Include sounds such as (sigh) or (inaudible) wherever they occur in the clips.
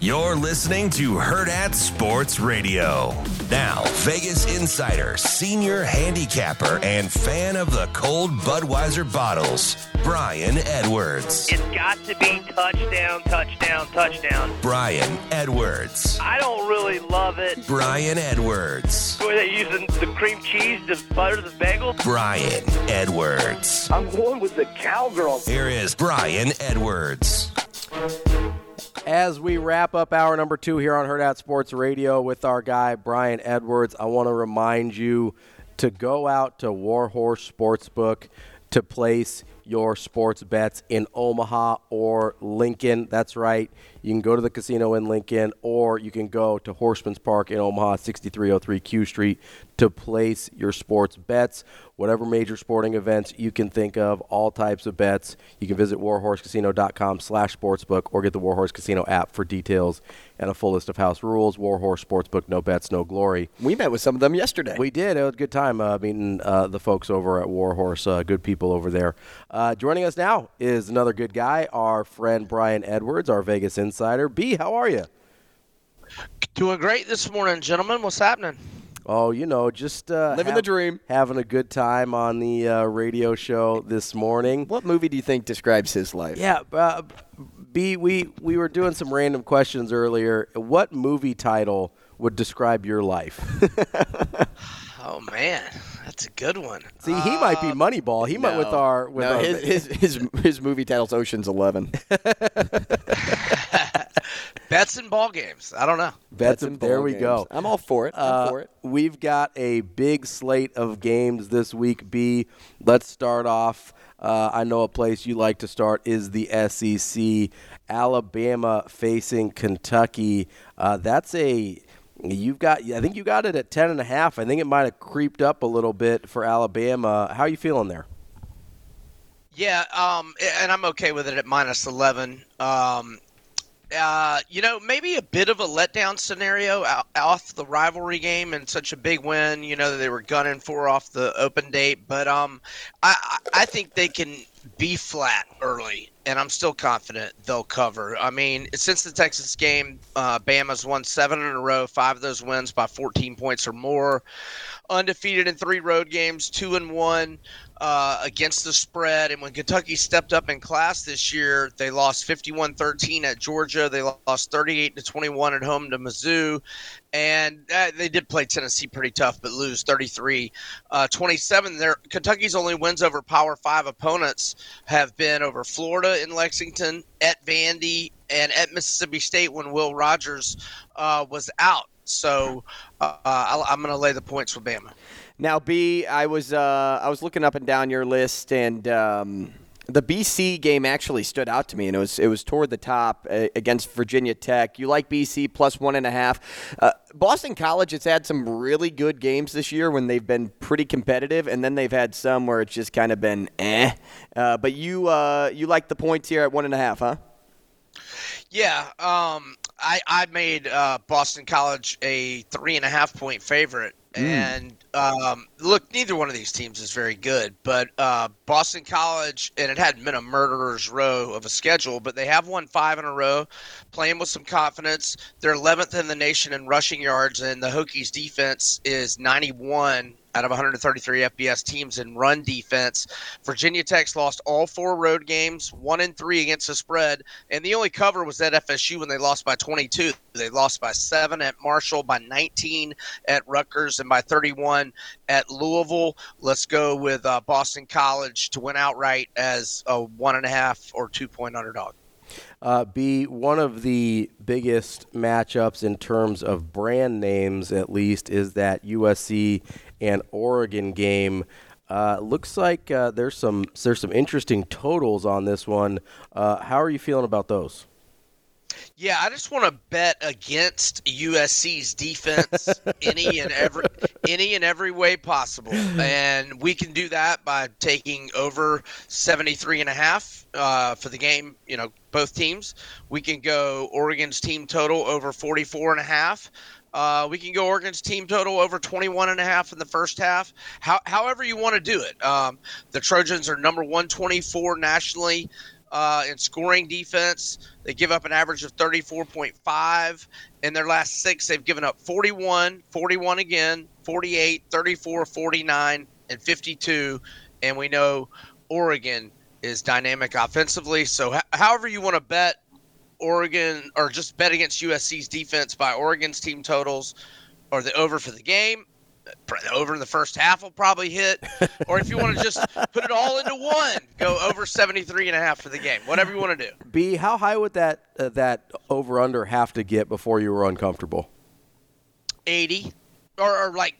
You're listening to Hurrdat Sports Radio. Now, Vegas insider, senior handicapper, and fan of the cold Budweiser bottles, Brian Edwards. It's got to be touchdown, touchdown, touchdown. Brian Edwards. I don't really love it. Brian Edwards. Were they using the cream cheese to butter the bagel? Brian Edwards. I'm going with the cowgirl. Here is Brian Edwards. As we wrap up hour number two here on Hurrdat Sports Radio with our guy Brian Edwards, I want to remind you to go out to Warhorse Sportsbook to place your sports bets in Omaha or Lincoln. That's right. You can go to the casino in Lincoln or you can go to Horsemen's Park in Omaha, 6303 Q Street, to place your sports bets. Whatever major sporting events you can think of, all types of bets. You can visit warhorsecasino.com slash sportsbook or get the Warhorse Casino app for details and a full list of house rules. Warhorse Sportsbook, no bets, no glory. We met with some of them yesterday. We did. It was a good time uh, meeting uh, the folks over at Warhorse. Uh, good people over there. Uh, joining us now is another good guy, our friend Brian Edwards, our Vegas insider. B, how are you? Doing great this morning, gentlemen. What's happening? Oh, you know, just uh, Living have- the dream. having a good time on the uh, radio show this morning. What movie do you think describes his life? Yeah, uh, B, we we were doing some random questions earlier. What movie title would describe your life? (laughs) Oh man, that's a good one. See, he might be Moneyball. He might with our with no, our, his, his his his movie title's Ocean's Eleven. (laughs) (laughs) Bets and ball games. I don't know. bets. and there ball we games. go. I'm all for it. I'm Uh, for it. We've got a big slate of games this week. B, let's start off. Uh, I know a place you like to start is the SEC. Alabama facing Kentucky. Uh, that's a you've got. I think you got it at ten and a half. I think it might have creeped up a little bit for Alabama. How are you feeling there? Yeah, um, and I'm okay with it at minus eleven. Um, uh, you know, maybe a bit of a letdown scenario off the rivalry game and such a big win. You know that they were gunning for off the open date, but um, I I I think they can be flat early, and I'm still confident they'll cover. I mean, since the Texas game, uh, Bama's won seven in a row, five of those wins by 14 points or more. Undefeated in three road games, two and one uh, against the spread. And when Kentucky stepped up in class this year, they lost 51 13 at Georgia. They lost 38 to 21 at home to Mizzou. And uh, they did play Tennessee pretty tough, but lose 33 uh, 27. Their Kentucky's only wins over Power Five opponents have been over Florida in Lexington, at Vandy, and at Mississippi State when Will Rogers uh, was out. So uh, I'll, I'm going to lay the points with Bama. Now, B, I was uh, I was looking up and down your list, and um, the BC game actually stood out to me, and it was it was toward the top uh, against Virginia Tech. You like BC plus one and a half. Uh, Boston College has had some really good games this year when they've been pretty competitive, and then they've had some where it's just kind of been eh. Uh, but you uh, you like the points here at one and a half, huh? Yeah, um, I I made uh, Boston College a three and a half point favorite, and um, look, neither one of these teams is very good, but uh, Boston College, and it hadn't been a murderer's row of a schedule, but they have won five in a row, playing with some confidence. They're 11th in the nation in rushing yards, and the Hokies' defense is 91 out of 133 FBS teams in run defense. Virginia Tech's lost all four road games, one and three against the spread, and the only cover was at FSU when they lost by 22. They lost by seven at Marshall, by 19 at Rutgers, and by 31 at Louisville. Let's go with uh, Boston College to win outright as a one and a half or two point underdog. uh, be one of the biggest matchups in terms of brand names, at least, is that USC and Oregon game. Uh, looks like uh, there's some there's some interesting totals on this one. Uh, how are you feeling about those? Yeah, I just want to bet against USC's defense (laughs) any and every any and every way possible. And we can do that by taking over 73 and a half uh, for the game, you know, both teams. We can go Oregon's team total over 44 and a half. Uh, we can go Oregon's team total over 21 and a half in the first half. How, however you want to do it. Um, the Trojans are number 124 nationally uh, in scoring defense. They give up an average of 34.5. In their last six, they've given up 41, 41 again, 48, 34, 49, and 52. And we know Oregon is dynamic offensively. So, h- however you want to bet Oregon or just bet against USC's defense by Oregon's team totals or the over for the game, over in the first half will probably hit. or if you want to just put it all into one, go over 73 and a half for the game. Whatever you want to do. B, how high would that uh, that over under have to get before you were uncomfortable? 80 or, or like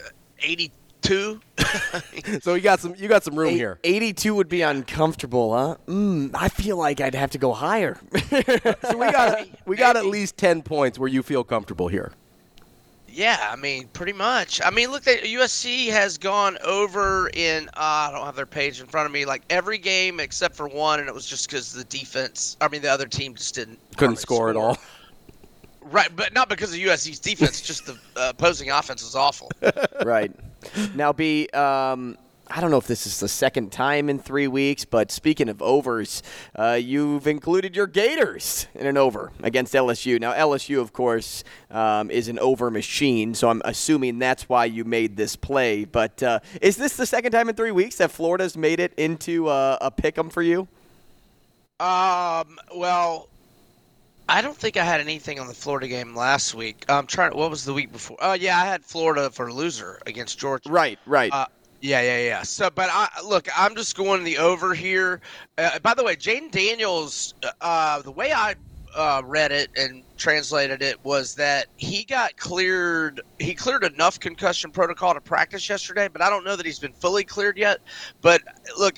uh, 82. (laughs) so you got some you got some room Eight- here. 82 would be uncomfortable, huh? Mm, I feel like I'd have to go higher. So we got (laughs) we got at least 10 points where you feel comfortable here. Yeah, I mean, pretty much. I mean, look, they, USC has gone over in. Uh, I don't have their page in front of me. Like every game except for one, and it was just because the defense. I mean, the other team just didn't Couldn't hardly score at all. Right, but not because of USC's defense. just the uh, opposing offense was awful. (laughs) right. Now, B, um, I don't know if this is the second time in three weeks, but speaking of overs, uh, you've included your Gators in an over against LSU. Now, LSU, of course, um, is an over machine, so I'm assuming that's why you made this play. But uh, is this the second time in three weeks that Florida's made it into uh, a pick 'em for you? Um. Well, I don't think I had anything on the Florida game last week. I'm trying. What was the week before? Oh yeah, I had Florida for a loser against Georgia. Right, right. Uh, yeah, yeah, yeah. So, but I look, I'm just going the over here. Uh, by the way, Jayden Daniels, uh, the way I uh, read it and translated it was that he got cleared. He cleared enough concussion protocol to practice yesterday, but I don't know that he's been fully cleared yet. But look,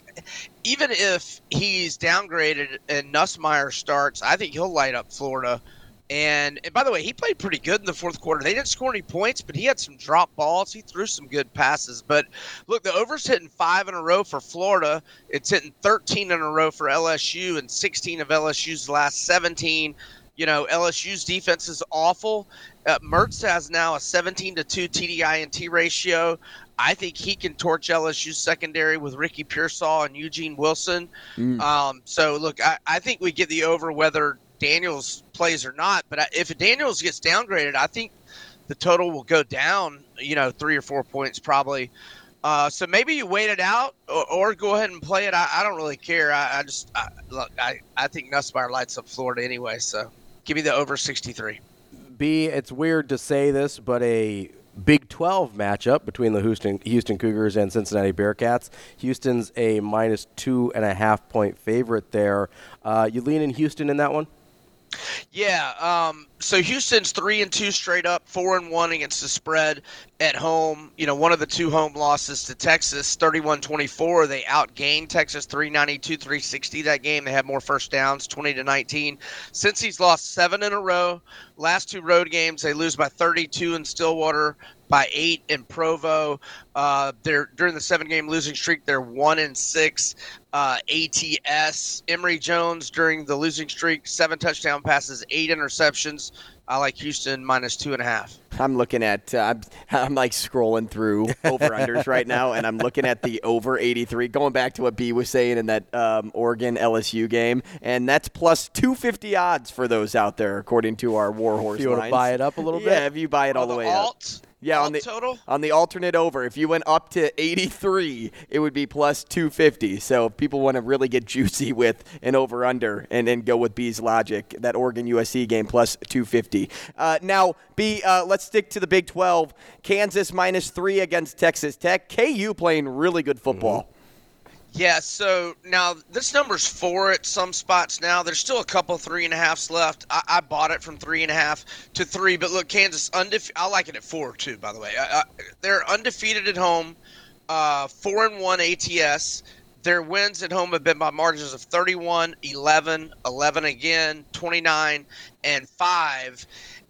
even if he's downgraded and Nussmeier starts, I think he'll light up Florida. And, and by the way, he played pretty good in the fourth quarter. They didn't score any points, but he had some drop balls. He threw some good passes. But look, the over's hitting five in a row for Florida. It's hitting 13 in a row for LSU and 16 of LSU's last 17. You know, LSU's defense is awful. Uh, Mertz has now a 17 to 2 TDI and T ratio. I think he can torch LSU's secondary with Ricky Pearsall and Eugene Wilson. Um, so, look, I, I think we get the over whether Daniels plays or not. But if Daniels gets downgraded, I think the total will go down, you know, three or four points probably. Uh, so maybe you wait it out or, or go ahead and play it. I, I don't really care. I, I just I, look. I, I think Nussmeier lights up Florida anyway. So give me the over 63. B, it's weird to say this, but a Big 12 matchup between the Houston Houston Cougars and Cincinnati Bearcats. Houston's a minus two and a half point favorite there. Uh, you lean in Houston in that one? Yeah. Um, so Houston's three and two straight up, four and one against the spread at home. You know, one of the two home losses to Texas, 31-24. They outgained Texas 392-360 that game. They had more first downs, 20 to 19. Cincy's lost seven in a row, last two road games they lose by 32 in Stillwater, by eight in Provo. Uh, they're during the seven-game losing streak. They're one and six. Uh, ATS Emory Jones during the losing streak, seven touchdown passes, eight interceptions. I like Houston minus two and a half. I'm looking at, uh, I'm, I'm like scrolling through over unders right now, and I'm looking at the over 83, going back to what B was saying in that um, Oregon LSU game, and that's plus 250 odds for those out there, according to our Warhorse If you want to buy it up a little yeah, bit? if you buy it all Oh, the the way up. Alt? Yeah, Alt on the total? on the alternate over, if you went up to 83, it would be plus 250. So if people want to really get juicy with an over under and then go with B's logic, that Oregon USC game plus 250. Uh, now, B, uh, let's stick to the Big 12. Kansas minus three against Texas Tech. KU playing really good football. Yeah, so now this number's four at some spots now. There's still a couple three and a halfs left. I, I bought it from three and a half to three, but look, Kansas undefeated. I like it at four too. By the way, I, I, they're undefeated at home, uh, four and one ATS. their wins at home have been by margins of 31, 11, 11 again, 29, and 5.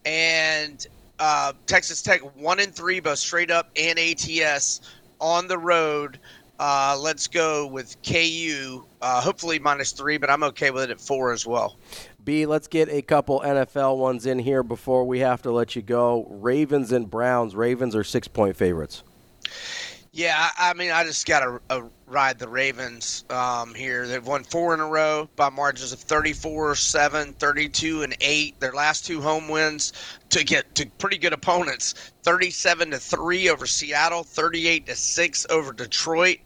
And uh, Texas Tech 1 and 3, both straight up and ATS on the road. Uh, let's go with KU, uh, hopefully minus three, but I'm okay with it at four as well. B, let's get a couple NFL ones in here before we have to let you go. Ravens and Browns. Ravens are six point favorites. Yeah, I mean, I just got to ride the Ravens um, here. They've won four in a row by margins of 34 7, 32 and 8. Their last two home wins to get to pretty good opponents 37 to 3 over Seattle, 38 to 6 over Detroit.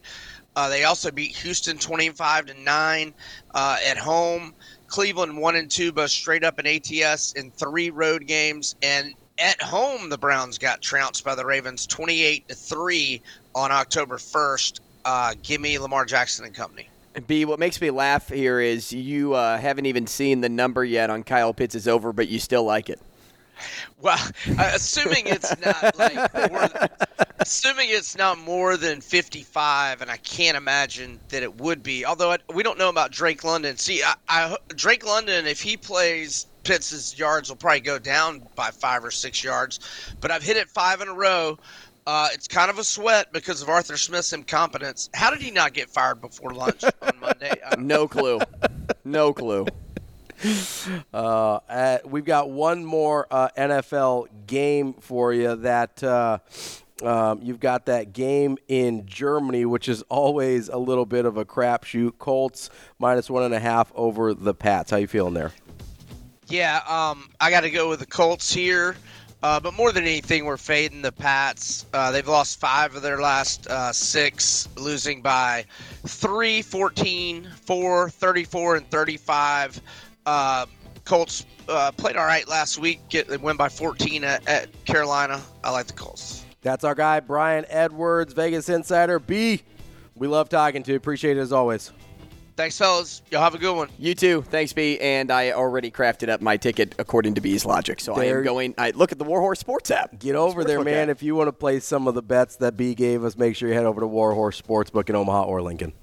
Uh, they also beat Houston 25 to 9 uh, at home. Cleveland 1 and 2, both straight up in ATS in three road games. And at home, the Browns got trounced by the Ravens 28 to 3 on October 1st. Uh, give me Lamar Jackson and company. B, what makes me laugh here is you uh, haven't even seen the number yet on Kyle Pitts is over, but you still like it. Well, (laughs) uh, assuming it's not like more than, assuming it's not more than 55, and I can't imagine that it would be. Although I, we don't know about Drake London. See, I, I, Drake London, if he plays, Pitts' yards will probably go down by five or six yards. But I've hit it five in a row. Uh, it's kind of a sweat because of Arthur Smith's incompetence. How did he not get fired before lunch on (laughs) Monday? no clue. No clue. (laughs) Uh, uh, we've got one more uh, NFL game for you that. Uh, um, you've got that game in Germany, which is always a little bit of a crapshoot. Colts minus one and a half over the Pats. How you feeling there? Yeah, um, I got to go with the Colts here. Uh, but more than anything, we're fading the Pats. Uh, they've lost five of their last uh, six, losing by 3, 14, 4, 34, and 35. Uh, Colts uh, played all right last week. Get, they win by 14 at, at Carolina. I like the Colts. That's our guy, Brian Edwards, Vegas Insider. B, we love talking to you. Appreciate it as always. Thanks, fellas. Y'all have a good one. You too. Thanks, B. And I already crafted up my ticket according to B's logic. So there. I am going. I look at the Warhorse Sports app. Get over there, man. App. If you want to play some of the bets that B gave us, make sure you head over to Warhorse Sportsbook in Omaha or Lincoln.